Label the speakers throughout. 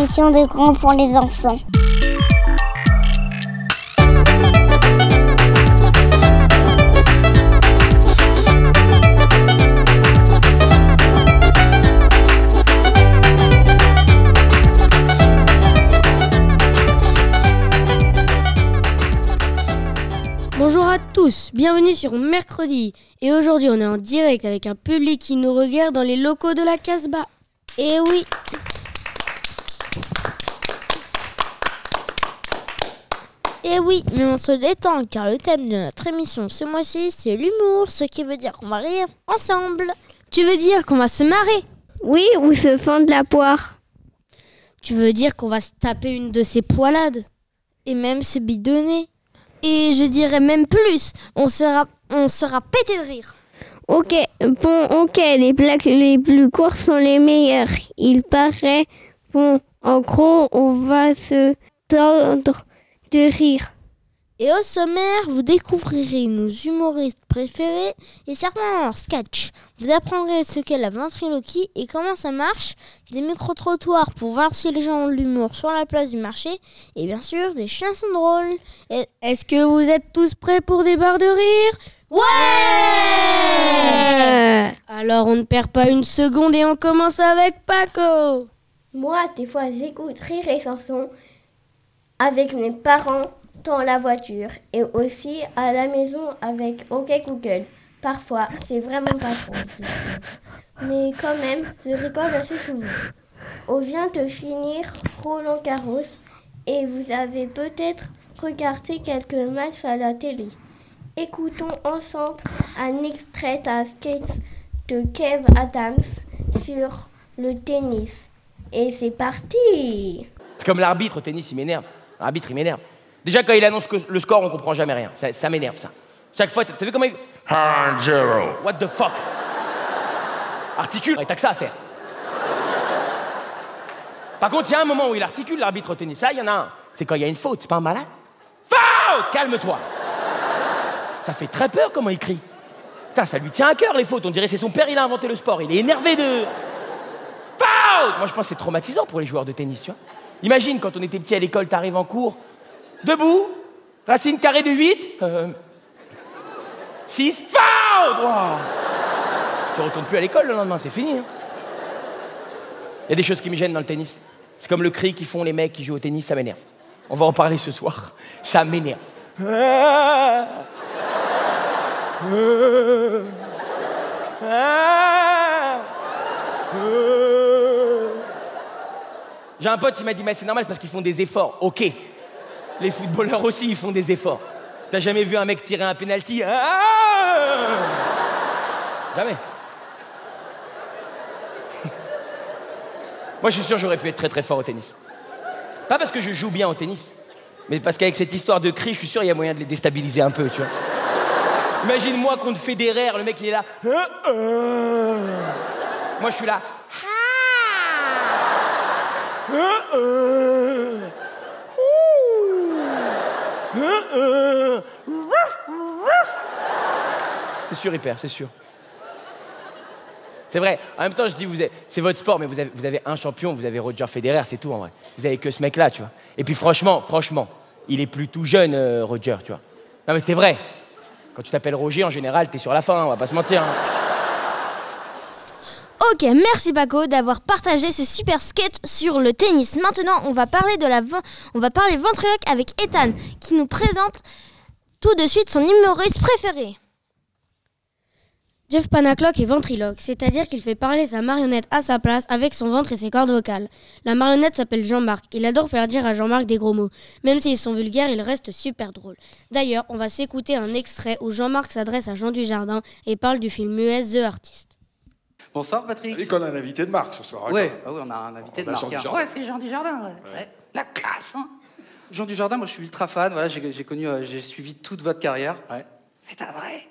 Speaker 1: De grands pour les enfants.
Speaker 2: Bonjour à tous, bienvenue sur Mercredi. Et aujourd'hui, on est en direct avec un public qui nous regarde dans les locaux de la Casbah. Et oui. Et oui, mais on se détend car le thème de notre émission ce mois-ci, c'est l'humour, ce qui veut dire qu'on va rire ensemble. Tu veux dire qu'on va se marrer
Speaker 3: Oui, ou se fendre la poire.
Speaker 2: Tu veux dire qu'on va se taper une de ces poilades Et même se bidonner Et je dirais même plus, on sera, on sera pété de rire.
Speaker 3: Ok, bon, ok, les plaques les plus courtes sont les meilleures. Il paraît, bon, en gros, on va se tordre de rire.
Speaker 2: Et au sommaire, vous découvrirez nos humoristes préférés et certains leurs sketchs. Vous apprendrez ce qu'est la ventriloquie et comment ça marche, des micro-trottoirs pour voir si les gens ont de l'humour sur la place du marché et bien sûr des chansons drôles. Et Est-ce que vous êtes tous prêts pour des barres de rire? Ouais Alors on ne perd pas une seconde et on commence avec Paco
Speaker 3: Moi, des fois, j'écoute Rire et Chanson avec mes parents dans la voiture et aussi à la maison avec OK Google. Parfois, c'est vraiment pas trop. Mais quand même, je rigole assez souvent. On vient de finir Roland Garros et vous avez peut-être regardé quelques matchs à la télé. Écoutons ensemble un extrait à sketch de Kev Adams sur le tennis. Et c'est parti
Speaker 4: C'est comme l'arbitre au tennis, il m'énerve. L'arbitre, il m'énerve. Déjà, quand il annonce que le score, on comprend jamais rien. Ça, ça m'énerve, ça. Chaque fois, t'as vu comment il... What the fuck? Articule, t'as que ça à faire. Par contre, il y a un moment où il articule, l'arbitre au tennis. Ça, il y en a un. C'est quand il y a une faute, c'est pas un malade Faute Calme-toi Ça fait très peur comment il crie. Putain, ça lui tient à cœur, les fautes. On dirait que c'est son père, il a inventé le sport. Il est énervé de... Faute Moi, je pense que c'est traumatisant pour les joueurs de tennis, tu vois. Imagine, quand on était petit à l'école, t'arrives en cours, debout, racine carrée de 8, euh, 6, faute Wow. Tu retournes plus à l'école le lendemain, c'est fini. hein. Il y a des choses qui me gênent dans le tennis. C'est comme le cri qu'ils font les mecs qui jouent au tennis, ça m'énerve. On va en parler ce soir. Ça m'énerve. Ah. Ah. J'ai un pote, il m'a dit, mais c'est normal, c'est parce qu'ils font des efforts. Ok. Les footballeurs aussi, ils font des efforts. T'as jamais vu un mec tirer un penalty? Ah Jamais. Moi, je suis sûr j'aurais pu être très très fort au tennis. Pas parce que je joue bien au tennis, mais parce qu'avec cette histoire de cri, je suis sûr qu'il y a moyen de les déstabiliser un peu, tu vois. Imagine-moi contre Federer, le mec il est là. Ah, ah. Moi, je suis là. C'est sûr, il c'est sûr. C'est vrai. En même temps, je dis, c'est votre sport, mais vous avez, vous avez un champion, vous avez Roger Federer, c'est tout en vrai. Vous avez que ce mec-là, tu vois. Et puis franchement, franchement, il est plus tout jeune, euh, Roger, tu vois. Non mais c'est vrai. Quand tu t'appelles Roger, en général, t'es sur la fin, on va pas se mentir. hein.
Speaker 2: Ok, merci Paco d'avoir partagé ce super sketch sur le tennis. Maintenant, on va parler de la ventriloque avec Ethan qui nous présente tout de suite son humoriste préféré. Jeff Panaclock est ventriloque, c'est-à-dire qu'il fait parler sa marionnette à sa place avec son ventre et ses cordes vocales. La marionnette s'appelle Jean-Marc. Il adore faire dire à Jean-Marc des gros mots. Même s'ils sont vulgaires, il reste super drôle. D'ailleurs, on va s'écouter un extrait où Jean-Marc s'adresse à Jean Dujardin et parle du film muet The Artist.
Speaker 5: Bonsoir Patrick.
Speaker 6: Et qu'on a un invité de marque ce soir. hein,
Speaker 5: Ouais, ah ouais, on a un invité
Speaker 6: On
Speaker 5: de marque.
Speaker 6: Jean
Speaker 5: hein. Ouais, c'est Jean Dujardin. Ouais. Ouais. La classe, hein. Jean Dujardin, moi je suis ultra fan. Voilà, j'ai connu, euh, j'ai suivi toute votre carrière. Ouais. C'est un vrai.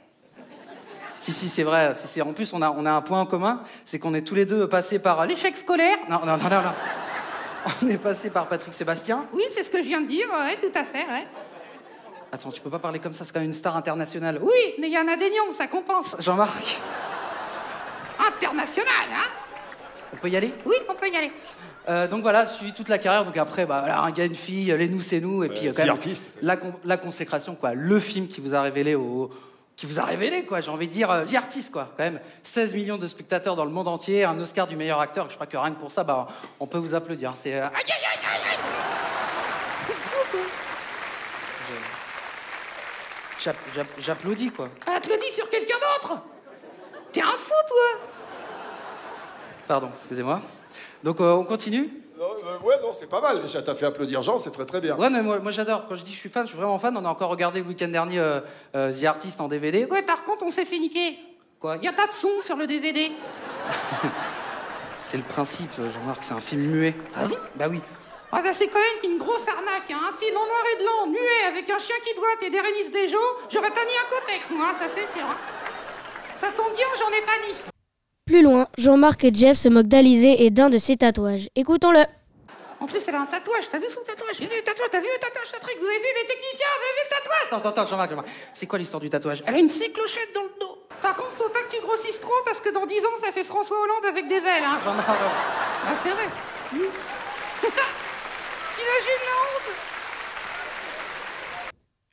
Speaker 5: Si, si, c'est vrai. Si, si. En plus, on a, on a un point en commun, c'est qu'on est tous les deux passés par euh, l'échec scolaire. Non, non, non, non, non. On est passé par Patrick Sébastien. Oui, c'est ce que je viens de dire. Ouais, tout à fait. Ouais. Attends, tu peux pas parler comme ça, c'est quand même une star internationale. Oui, mais il y en a des nions, ça compense. Jean-Marc. International, hein On peut y aller? Oui, on peut y aller. Euh, donc voilà, j'ai suivi toute la carrière. Donc après, bah, voilà, un gars, une fille, les nous, c'est nous. Et puis, euh,
Speaker 6: The
Speaker 5: quand même,
Speaker 6: Artist.
Speaker 5: la, con- la consécration, quoi. Le film qui vous a révélé au. Qui vous a révélé, quoi, j'ai envie de dire, euh, The Artist, quoi, quand même. 16 millions de spectateurs dans le monde entier, un Oscar du meilleur acteur, je crois que rien que pour ça, bah, on peut vous applaudir. C'est. euh, Aïe, aïe, aïe, aïe, J'applaudis, quoi. Applaudis sur quelqu'un d'autre T'es un fou, toi Pardon, excusez-moi. Donc, euh, on continue
Speaker 6: Non, euh, ouais, non, c'est pas mal. Déjà, t'as fait applaudir Jean, c'est très très bien.
Speaker 5: Ouais, mais moi, moi, j'adore. Quand je dis je suis fan, je suis vraiment fan. On a encore regardé le week-end dernier euh, The Artist en DVD. Ouais, par contre, on s'est fait niquer. Quoi? Y a pas de son sur le DVD C'est le principe, Jean-Marc, c'est un film muet. Ah oui? Bah oui. Ah bah c'est quand même une grosse arnaque, hein. Un film en noir et blanc, muet, avec un chien qui doit et des Rénis Desjos. J'aurais tanné un côté, moi, ça c'est sûr. hein. Ça tombe bien, j'en ai tanné.
Speaker 2: Plus loin, Jean-Marc et Jeff se moquent d'Alizé et d'un de ses tatouages. Écoutons-le.
Speaker 5: En plus, elle a un tatouage. T'as vu son tatouage? J'ai vu le tatouage. T'as vu le tatouage, Patrick Vous avez vu les techniciens? Vous avez vu le tatouage? Attends, attends, Jean-Marc, Jean-Marc. C'est quoi l'histoire du tatouage? Elle a une cyclochette dans le dos. Par contre, faut pas que tu grossisses trop parce que dans 10 ans, ça fait François Hollande avec des ailes, hein, Jean-Marc. Ah, c'est vrai. Imagine la honte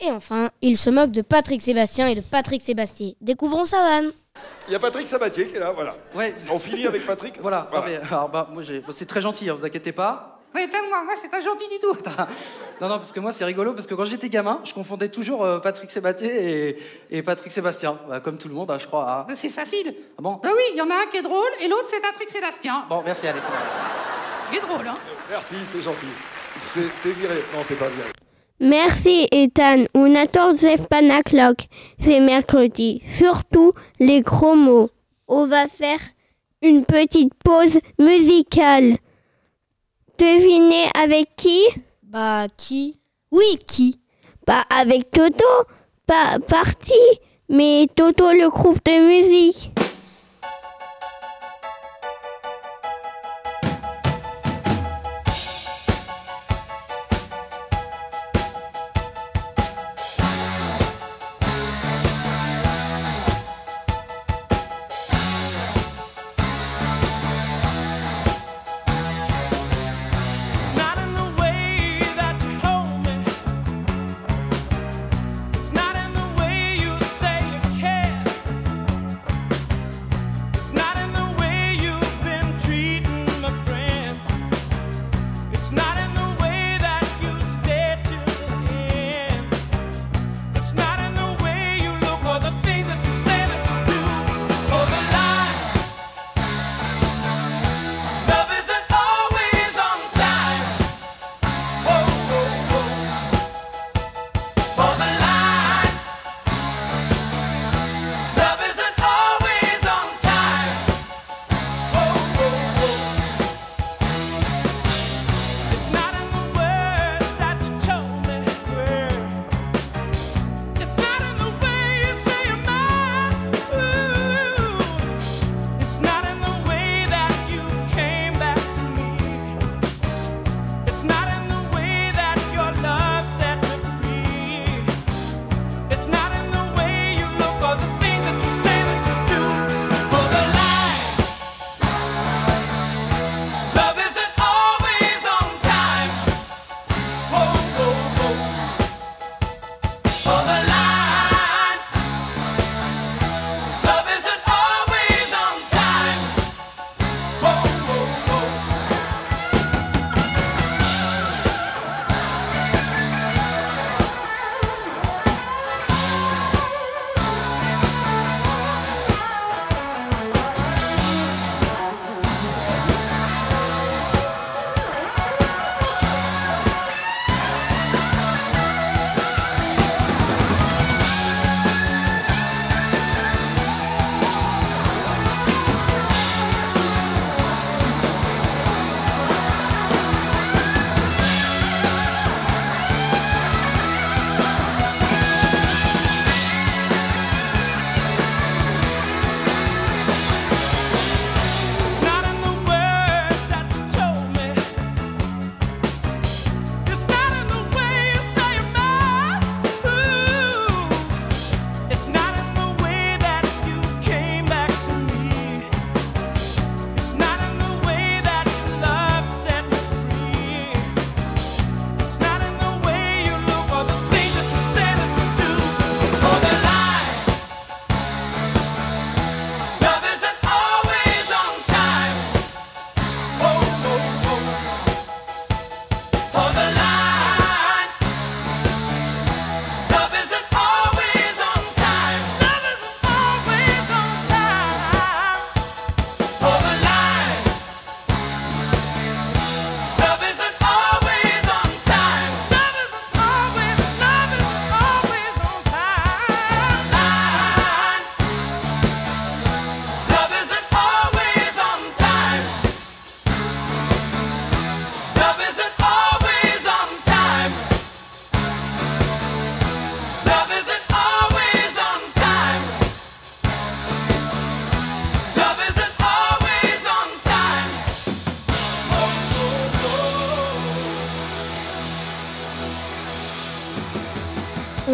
Speaker 2: Et enfin, il se moque de Patrick Sébastien et de Patrick Sébastien. Découvrons sa vanne.
Speaker 6: Il y a Patrick Sabatier qui est là, voilà.
Speaker 5: Ouais.
Speaker 6: On finit avec Patrick
Speaker 5: Voilà. Ah, mais, alors, bah, moi, j'ai- bah, c'est très gentil, hein, vous inquiétez pas. Ouais, moi, moi, c'est pas gentil du tout. Non, non, parce que moi, c'est rigolo, parce que quand j'étais gamin, je confondais toujours euh, Patrick Sébastien et, et Patrick Sébastien. Bah, comme tout le monde, hein, je crois. hein. C'est facile. Ah bon Ah oui, il y en a un qui est drôle et l'autre, c'est Patrick Sébastien. Bon, merci, bon. Il est drôle, hein
Speaker 6: Merci, c'est gentil. C'est- T'es viré. Non, t'es pas viré.
Speaker 7: Merci Ethan ou Nathan Joseph Panaclock. C'est mercredi. Surtout les gros mots. On va faire une petite pause musicale. Devinez avec qui?
Speaker 2: Bah, qui? Oui, qui?
Speaker 7: Pas avec Toto. Pas parti. Mais Toto le groupe de musique.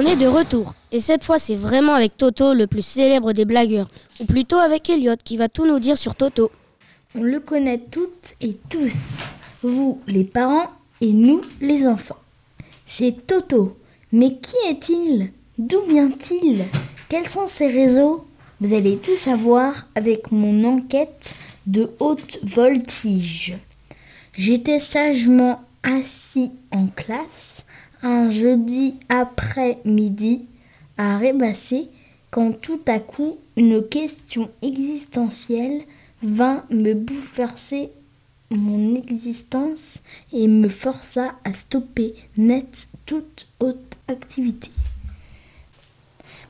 Speaker 8: Est de retour. Et cette fois, c'est vraiment avec Toto, le plus célèbre des blagueurs. Ou plutôt avec Elliot, qui va tout nous dire sur Toto.
Speaker 9: On le connaît toutes et tous. Vous, les parents, et nous, les enfants. C'est Toto. Mais qui est-il? D'où vient-il? Quels sont ses réseaux? Vous allez tout savoir avec mon enquête de haute voltige. J'étais sagement assis en classe un jeudi après-midi à rêvasser quand tout à coup une question existentielle vint me bouleverser mon existence et me força à stopper net toute haute activité.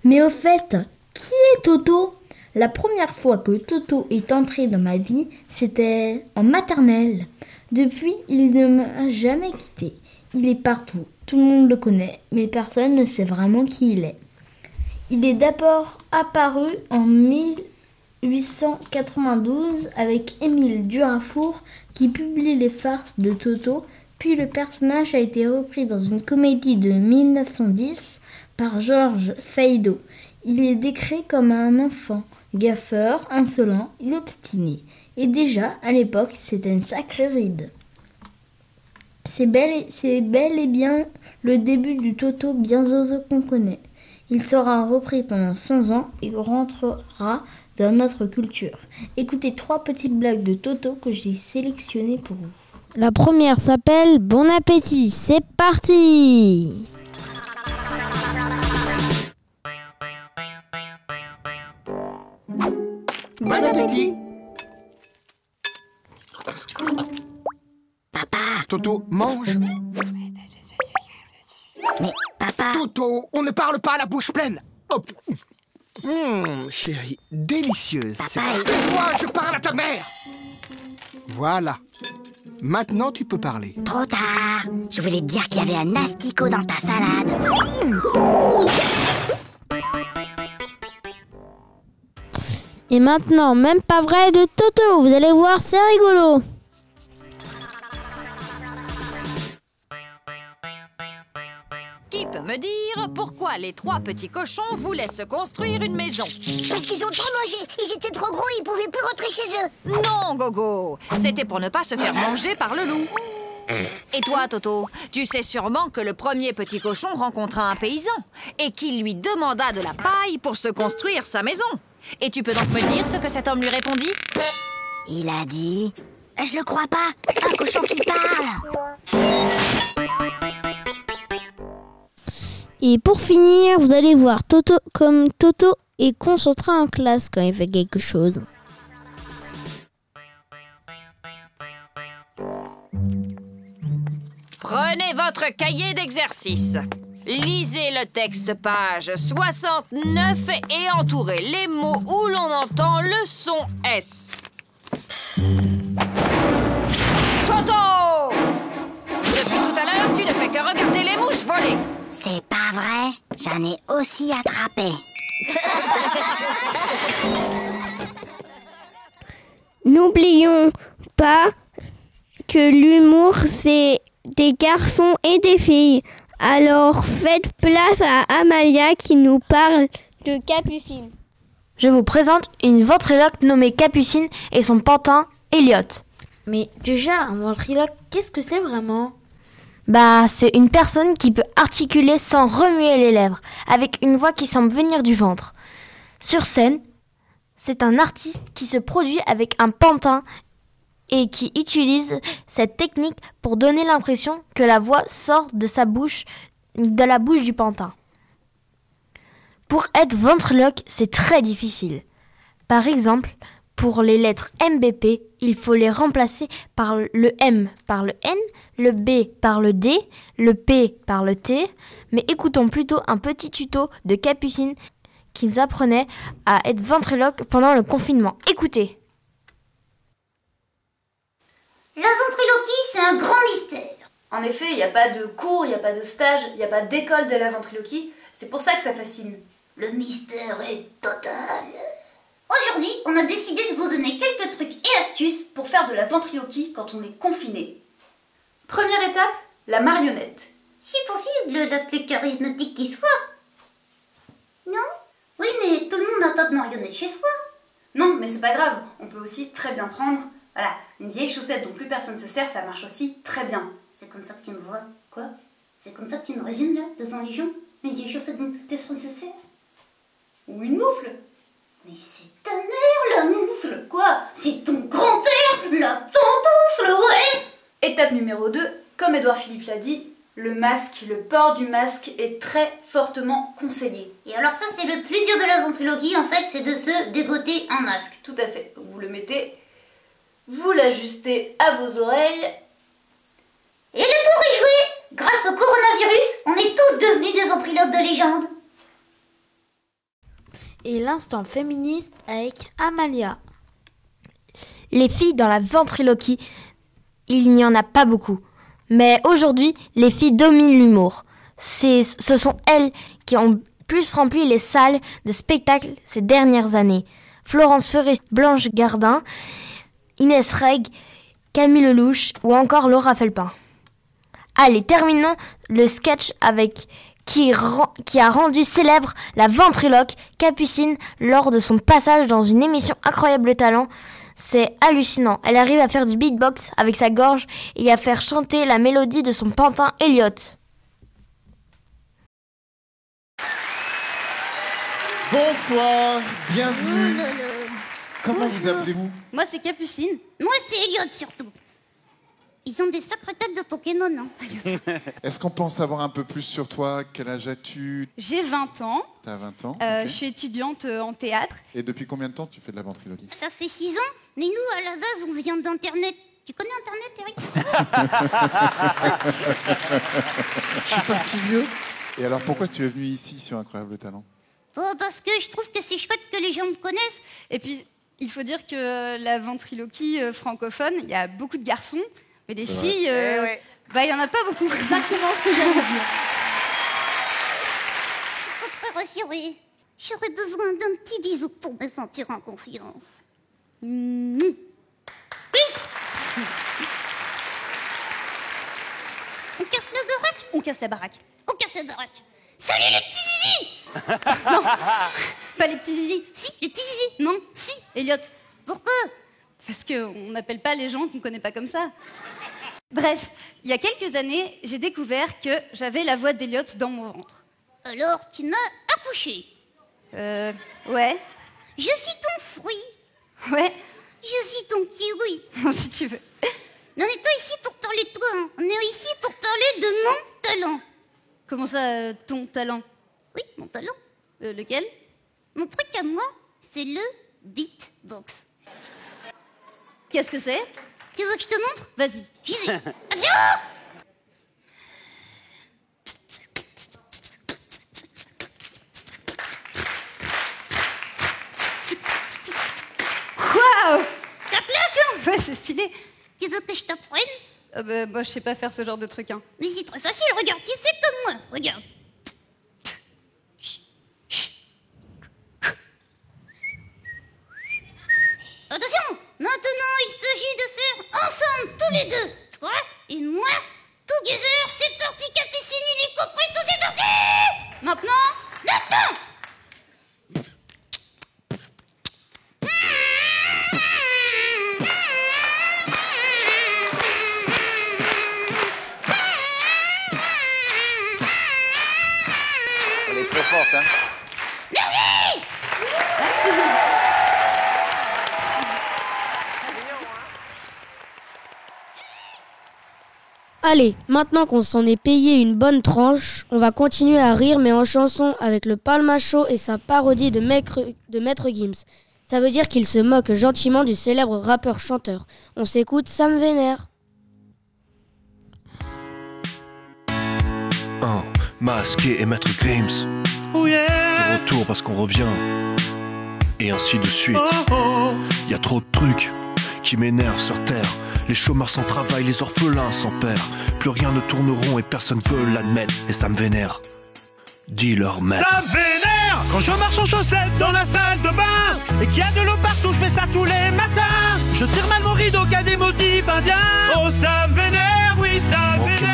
Speaker 9: Mais au fait, qui est Toto? La première fois que Toto est entré dans ma vie, c'était en maternelle. Depuis, il ne m'a jamais quitté. Il est partout, tout le monde le connaît, mais personne ne sait vraiment qui il est. Il est d'abord apparu en 1892 avec Émile Durafour qui publie les farces de Toto, puis le personnage a été repris dans une comédie de 1910 par Georges Feydeau. Il est décrit comme un enfant, gaffeur, insolent et obstiné. Et déjà, à l'époque, c'était une sacrée ride. C'est bel, et- c'est bel et bien le début du Toto bien zozo qu'on connaît. Il sera repris pendant 100 ans et rentrera dans notre culture. Écoutez trois petites blagues de Toto que j'ai sélectionnées pour vous.
Speaker 8: La première s'appelle Bon appétit. C'est parti
Speaker 10: Bon appétit
Speaker 11: Toto, mange.
Speaker 10: Mais papa
Speaker 11: Toto, on ne parle pas à la bouche pleine. Hop. Hum, chérie, délicieuse.
Speaker 10: Papa,
Speaker 11: C'est- Moi, je parle à ta mère. Voilà. Maintenant, tu peux parler.
Speaker 10: Trop tard Je voulais te dire qu'il y avait un asticot dans ta salade.
Speaker 8: Et maintenant, même pas vrai de Toto. Vous allez voir, c'est rigolo.
Speaker 12: Qui peut me dire pourquoi les trois petits cochons voulaient se construire une maison
Speaker 10: Parce qu'ils ont trop mangé. Ils étaient trop gros, ils pouvaient plus rentrer chez eux.
Speaker 12: Non, Gogo. C'était pour ne pas se faire manger par le loup. Et toi, Toto, tu sais sûrement que le premier petit cochon rencontra un paysan et qu'il lui demanda de la paille pour se construire sa maison. Et tu peux donc me dire ce que cet homme lui répondit?
Speaker 10: Il a dit... Je le crois pas Un cochon qui parle
Speaker 8: Et pour finir, vous allez voir Toto comme Toto est concentré en classe quand il fait quelque chose.
Speaker 12: Prenez votre cahier d'exercice. Lisez le texte page 69 et entourez les mots où l'on entend le son S. Toto Depuis tout à l'heure, tu ne fais que regarder les mouches voler.
Speaker 10: Pas vrai J'en ai aussi attrapé.
Speaker 7: N'oublions pas que l'humour, c'est des garçons et des filles. Alors faites place à Amalia qui nous parle de Capucine.
Speaker 13: Je vous présente une ventriloque nommée Capucine et son pantin Elliot.
Speaker 8: Mais déjà, un ventriloque, qu'est-ce que c'est vraiment?
Speaker 13: Bah, c'est une personne qui peut articuler sans remuer les lèvres, avec une voix qui semble venir du ventre. Sur scène, c'est un artiste qui se produit avec un pantin et qui utilise cette technique pour donner l'impression que la voix sort de sa bouche, de la bouche du pantin. Pour être ventriloque, c'est très difficile. Par exemple, pour les lettres MBP, il faut les remplacer par le M par le N, le B par le D, le P par le T. Mais écoutons plutôt un petit tuto de Capucine qu'ils apprenaient à être ventriloque pendant le confinement. Écoutez.
Speaker 14: La ventriloquie, c'est un grand mystère.
Speaker 15: En effet, il n'y a pas de cours, il n'y a pas de stage, il n'y a pas d'école de la ventriloquie. C'est pour ça que ça fascine.
Speaker 14: Le mystère est total. Aujourd'hui, on a décidé de vous donner quelques trucs et astuces
Speaker 15: Pour faire de la ventriloquie quand on est confiné. Première étape, la marionnette.
Speaker 14: Si possible, la plus charismatique qui soit. Non? Oui, mais tout le monde a tas de marionnettes chez soi.
Speaker 15: Non, mais c'est pas grave, on peut aussi très bien prendre. Voilà, une vieille chaussette dont plus personne se sert, ça marche aussi très bien.
Speaker 14: C'est comme ça que tu me vois. Quoi? C'est comme ça que tu me résumes là, devant les gens? Une vieille chaussette dont plus personne se sert?
Speaker 15: Ou une moufle
Speaker 14: Mais c'est ta mère la moufle Quoi? C'est ton grand-père La tontoufle, ouais?
Speaker 15: Étape numéro 2, comme Edouard Philippe l'a dit, le masque, le port du masque est très fortement conseillé.
Speaker 14: Et alors ça c'est le plus dur de la ventriloquie en fait, c'est de se dégoter un masque.
Speaker 15: Tout à fait. Donc vous le mettez, vous l'ajustez à vos oreilles.
Speaker 14: Et le tour est joué Grâce au coronavirus, on est tous devenus des ventriloques de légende.
Speaker 8: Et l'instant féministe avec Amalia.
Speaker 13: Les filles dans la ventriloquie, il n'y en a pas beaucoup. Mais aujourd'hui, les filles dominent l'humour. Ce sont elles qui ont plus rempli les salles de spectacle ces dernières années. Florence Ferré, Blanche Gardin, Inès Reg, Camille Lelouch ou encore Laura Felpin. Allez, terminons le sketch avec qui, a rendu célèbre la ventriloque Capucine lors de son passage dans une émission Incroyable Talent. C'est hallucinant. Elle arrive à faire du beatbox avec sa gorge et à faire chanter la mélodie de son pantin Elliot.
Speaker 16: Bonsoir, bienvenue. Comment vous appelez-vous?
Speaker 14: Moi c'est Capucine. Moi c'est Elliot surtout. Ils ont des sacrées têtes de Pokémon, hein.
Speaker 16: Est-ce qu'on peut en savoir un peu plus sur toi? Quel âge as-tu?
Speaker 17: J'ai 20 ans.
Speaker 16: T'as 20 ans
Speaker 17: Euh. Je suis étudiante euh, en théâtre.
Speaker 16: Et depuis combien de temps tu fais de la ventriloquie?
Speaker 14: Ça fait 6 ans, mais nous à la base on vient d'internet. Tu connais internet, Eric?
Speaker 16: Je suis pas si vieux. Et alors pourquoi tu es venu ici sur Incroyable Talent?
Speaker 14: Oh, parce que je trouve que c'est chouette que les gens me connaissent.
Speaker 17: Et puis, il faut dire que la ventriloquie euh, francophone, il y a beaucoup de garçons, mais des filles, euh,
Speaker 14: Eh ouais.
Speaker 17: bah, il n'y en a pas beaucoup. Exactement ce que j'allais dire.
Speaker 14: Au contraire, rassuré. J'aurais besoin d'un petit bisou pour me sentir en confiance. Mouah. Peace. On casse la baraque?
Speaker 17: On casse la baraque.
Speaker 14: On casse la baraque. Salut les petits zizi
Speaker 17: non, pas les petits zizi.
Speaker 14: Si, les petits zizi.
Speaker 17: Non, si, Elliot.
Speaker 14: Pourquoi
Speaker 17: Parce qu'on n'appelle pas les gens qu'on connaît pas comme ça. Bref, il y a quelques années, j'ai découvert que j'avais la voix d'Elliot dans mon ventre.
Speaker 14: Alors, tu m'as accouché.
Speaker 17: Euh, ouais.
Speaker 14: Je suis ton fruit.
Speaker 17: Ouais.
Speaker 14: Je suis ton kiwi.
Speaker 17: si tu veux.
Speaker 14: On n'est pas ici pour parler de toi, hein. on est ici pour parler de mon talent.
Speaker 17: Comment ça, euh, ton talent?
Speaker 14: Oui, mon talent.
Speaker 17: Euh, lequel?
Speaker 14: Mon truc à moi, c'est le beatbox.
Speaker 17: Qu'est-ce que c'est?
Speaker 14: Tu veux que je te montre?
Speaker 17: Vas-y.
Speaker 14: J'y vais. Attention
Speaker 17: Waouh
Speaker 14: Ça claque
Speaker 17: Ouais, c'est stylé.
Speaker 14: Tu veux que je t'apprenne?
Speaker 17: Euh, bah, moi, je sais pas faire ce genre de truc. Hein.
Speaker 14: Mais c'est très facile, regarde, tu fais comme moi, regarde. Attention Maintenant, il s'agit de faire ensemble, tous les deux, toi
Speaker 17: maintenant
Speaker 2: qu'on s'en est payé une bonne tranche, on va continuer à rire mais en chanson avec le Palmacho et sa parodie de, Maître- de Maître Gims. Ça veut dire qu'il se moque gentiment du célèbre rappeur-chanteur. On s'écoute Sam Vénère.
Speaker 18: Un, masqué et maître Grims. De retour parce qu'on revient. Et ainsi de suite. Y a trop de trucs qui m'énervent sur terre. Les chômeurs sans travail, les orphelins sans père. Plus rien ne tourne rond et personne veut l'admettre. Et ça me vénère. Dis leur maître.
Speaker 19: Ça me vénère quand je marche en chaussettes dans la salle de bain et qu'il y a de l'eau partout, je fais ça tous les matins. Je tire mal mon rideau qui a des motifs indiens. Oh, ça me vénère, oui, ça me vénère.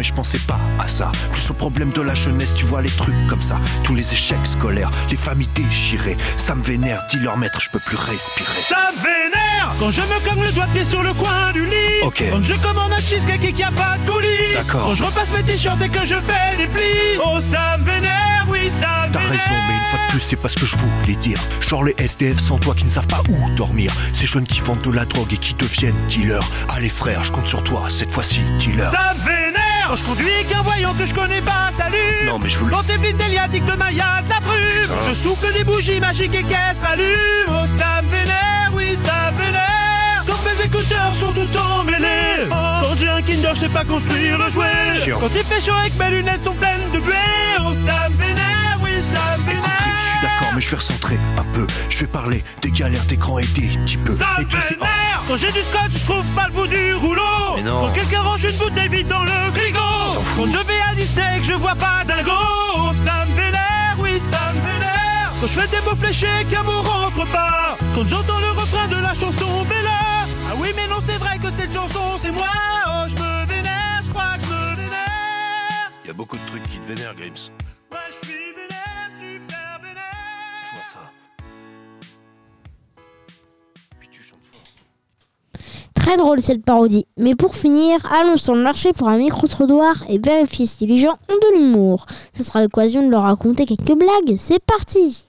Speaker 18: Mais je pensais pas à ça. Plus au problème de la jeunesse, tu vois les trucs comme ça. Tous les échecs scolaires, les familles déchirées. Ça me vénère, dis leur maître, je peux plus respirer.
Speaker 19: Ça me vénère quand je me cogne le doigt de pied sur le coin du lit.
Speaker 18: Ok.
Speaker 19: Quand je commande un cheesecake et qu'il n'y a pas de coulis.
Speaker 18: D'accord.
Speaker 19: Quand je repasse mes t-shirts et que je fais les plis. Oh, ça me vénère, oui, ça me
Speaker 18: T'as raison, mais une fois de plus, c'est pas ce que je voulais dire. Genre les SDF sans toi qui ne savent pas où dormir. Ces jeunes qui vendent de la drogue et qui deviennent dealers. Allez frère, je compte sur toi, cette fois-ci, dealer.
Speaker 19: Ça me vénère quand je conduis avec un voyant que je connais pas, salut
Speaker 18: Non, mais je
Speaker 19: Quand t'es vite déliatique de Maya, de la brume. Je souffle des bougies magiques et se rallument Oh, ça me vénère, oui, ça me vénère. Quand mes écouteurs sont tout emmêlés Quand j'ai un Kinder, je sais pas construire le jouet.
Speaker 18: Chiant.
Speaker 19: Quand il fait chaud et que mes lunettes sont pleines de buée Oh, ça me vénère,
Speaker 18: je vais recentrer un peu. Je vais parler des galères d'écran et des petits peu.
Speaker 19: Ça vénère Quand j'ai du scotch, je trouve pas le bout du rouleau.
Speaker 18: Mais non.
Speaker 19: Quand quelqu'un range une bouteille vide dans le frigo. Quand je vais à que je vois pas dingo. Oh, Ça me vénère, oui, ça me vénère Quand je fais des mots fléchés qu'un mot rentre pas. Quand j'entends le refrain de la chanson Bella Ah oui, mais non, c'est vrai que cette chanson, c'est moi. Oh, je me vénère, je crois que je me vénère.
Speaker 18: Il y a beaucoup de trucs qui te vénèrent, Grims.
Speaker 8: Très drôle cette parodie. Mais pour finir, allons sur le marché pour un micro-trottoir et vérifier si les gens ont de l'humour. Ce sera l'occasion de leur raconter quelques blagues. C'est parti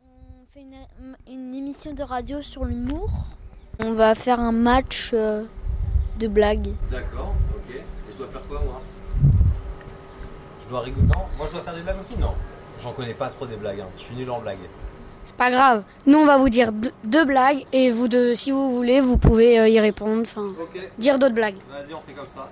Speaker 8: On fait une, une émission de radio sur l'humour. On va faire un match euh, de blagues.
Speaker 20: D'accord, ok. Et je dois faire quoi moi? Je dois rigoler Non Moi je dois faire des blagues aussi? Non. J'en connais pas trop des blagues, hein. je suis nul en blagues.
Speaker 21: C'est pas grave. Nous, on va vous dire deux, blagues et vous deux, si vous voulez, vous pouvez euh, y répondre. Enfin, dire d'autres blagues.
Speaker 20: Vas-y, on fait comme ça.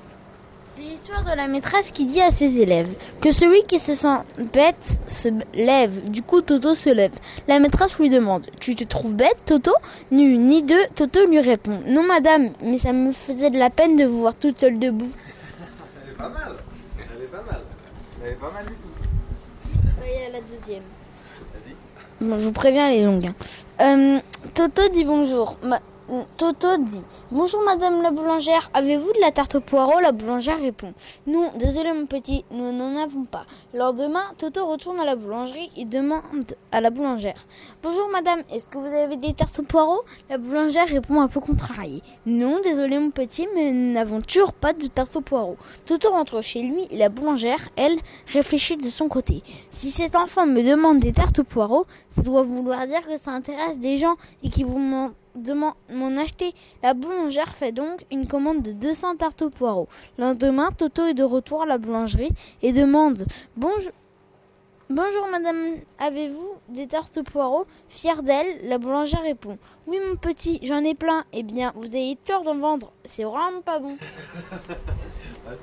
Speaker 8: C'est l'histoire de la maîtresse qui dit à ses élèves que celui qui se sent bête se lève. Du coup, Toto se lève. La maîtresse lui demande Tu te trouves bête, Toto? Ni une ni deux. Toto lui répond Non, madame, mais ça me faisait de la peine de vous voir toute seule debout.
Speaker 20: Elle est pas mal. Elle est pas mal. Elle est pas mal du tout.
Speaker 8: Y a la deuxième. Je vous préviens, elle est longue. hein. Euh, Toto dit bonjour. Toto dit Bonjour madame la boulangère, avez-vous de la tarte au poireau La boulangère répond Non, désolé mon petit, nous n'en avons pas. Le lendemain, Toto retourne à la boulangerie et demande à la boulangère Bonjour madame, est-ce que vous avez des tartes au poireau La boulangère répond un peu contrariée Non, désolé mon petit, mais nous n'avons toujours pas de tarte au poireau. Toto rentre chez lui et la boulangère, elle, réfléchit de son côté. Si cet enfant me demande des tartes au poireau, ça doit vouloir dire que ça intéresse des gens et qui vous m'en acheter. La boulangère fait donc une commande de 200 tartes au poireau. Le lendemain, Toto est de retour à la boulangerie et demande Bonjour. Bonjour madame, avez-vous des tartes au poireau? Fière d'elle, la boulangère répond Oui mon petit, j'en ai plein. Eh bien, vous avez tort d'en vendre, c'est vraiment pas bon.
Speaker 20: Ah.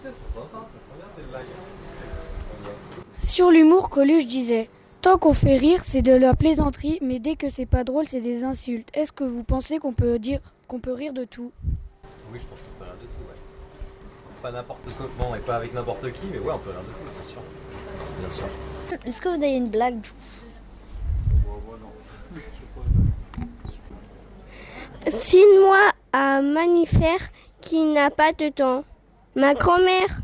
Speaker 21: Sur l'humour, Coluche disait Tant qu'on fait rire, c'est de la plaisanterie, mais dès que c'est pas drôle, c'est des insultes. Est-ce que vous pensez qu'on peut dire qu'on peut rire de tout?
Speaker 20: Oui, je pense qu'on peut rire de tout, ouais. Pas n'importe comment et pas avec n'importe qui, mais ouais, on peut rire de tout, bien sûr. Bien sûr.
Speaker 8: Est-ce que vous avez une blague
Speaker 7: Cite-moi un mammifère qui n'a pas de temps. Ma grand-mère.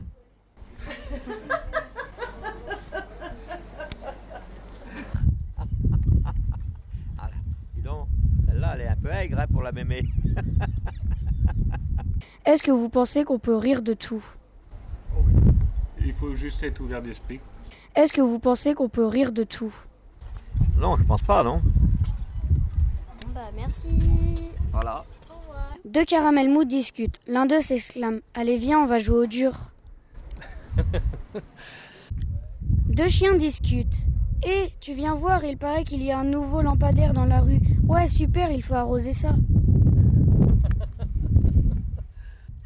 Speaker 22: Dis donc, celle-là, elle est un peu aigre hein, pour la mémé.
Speaker 21: Est-ce que vous pensez qu'on peut rire de tout?
Speaker 23: Il faut juste être ouvert d'esprit.
Speaker 21: Est-ce que vous pensez qu'on peut rire de tout?
Speaker 22: Non, je pense pas, non
Speaker 8: Bah merci.
Speaker 22: Voilà.
Speaker 21: Deux caramels mous discutent. L'un d'eux s'exclame Allez, viens, on va jouer au dur. Deux chiens discutent. Hé, tu viens voir, il paraît qu'il y a un nouveau lampadaire dans la rue. Ouais, super, il faut arroser ça.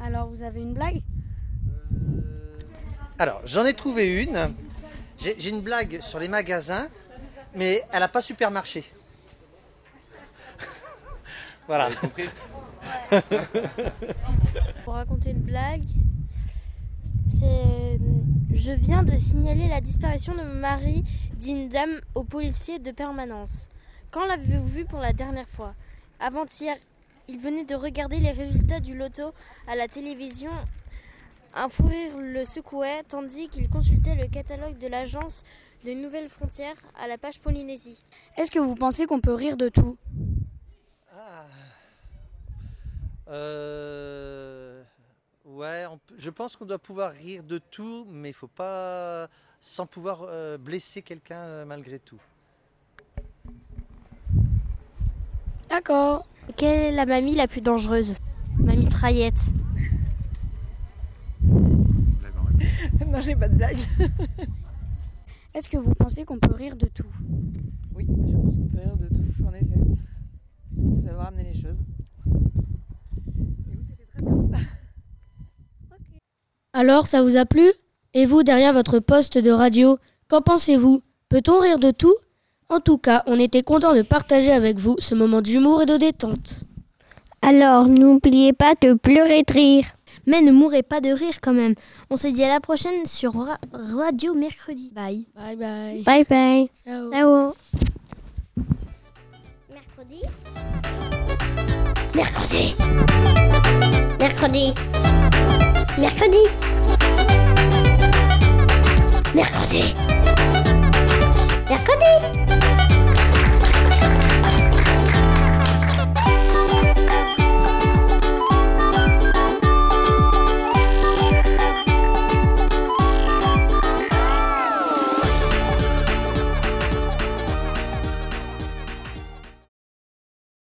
Speaker 21: Alors, vous avez une blague?
Speaker 24: Alors, j'en ai trouvé une. J'ai une blague sur les magasins, mais elle n'a pas super marché. voilà.
Speaker 8: Pour raconter une blague, c'est je viens de signaler la disparition de mon mari d'une dame au policier de permanence. Quand l'avez-vous vu pour la dernière fois? Avant-hier,
Speaker 13: Il venait de regarder les résultats du loto à la télévision. Un fou rire le secouait tandis qu'il consultait le catalogue de l'agence de Nouvelles Frontières à la page Polynésie.
Speaker 21: Est-ce que vous pensez qu'on peut rire de tout?
Speaker 24: Euh... Ouais, on je pense qu'on doit pouvoir rire de tout, mais il faut pas sans pouvoir euh, blesser quelqu'un euh, malgré tout.
Speaker 21: D'accord.
Speaker 13: Quelle est la mamie la plus dangereuse? Ma mitraillette.
Speaker 25: non, j'ai pas de blague.
Speaker 21: Est-ce que vous pensez qu'on peut rire de tout?
Speaker 25: Oui, je pense qu'on peut rire de tout, en effet. Il faut savoir amener les choses. Et vous, c'était très bien.
Speaker 2: Alors, ça vous a plu? Et vous, derrière votre poste de radio, qu'en pensez-vous? Peut-on rire de tout? En tout cas, on était content de partager avec vous ce moment d'humour et de détente.
Speaker 7: Alors, n'oubliez pas de pleurer de rire.
Speaker 13: Mais ne mourrez pas de rire quand même. On se dit à la prochaine sur Ra- Radio Mercredi. Bye.
Speaker 2: Bye bye.
Speaker 7: Bye bye.
Speaker 2: Ciao.
Speaker 7: Ciao.
Speaker 14: Mercredi? Mercredi. Mercredi. Mercredi. Mercredi. Mercredi.